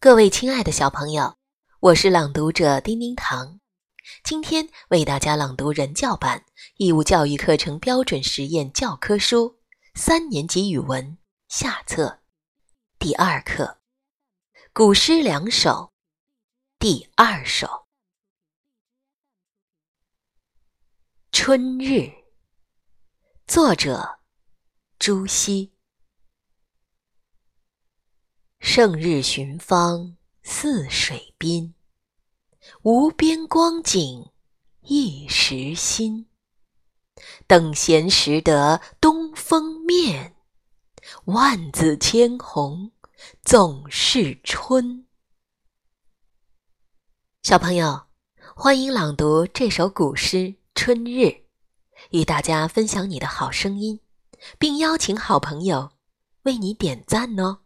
各位亲爱的小朋友，我是朗读者丁丁糖，今天为大家朗读人教版义务教育课程标准实验教科书三年级语文下册第二课古诗两首第二首《春日》，作者朱熹。胜日寻芳泗水滨，无边光景一时新。等闲识得东风面，万紫千红总是春。小朋友，欢迎朗读这首古诗《春日》，与大家分享你的好声音，并邀请好朋友为你点赞哦。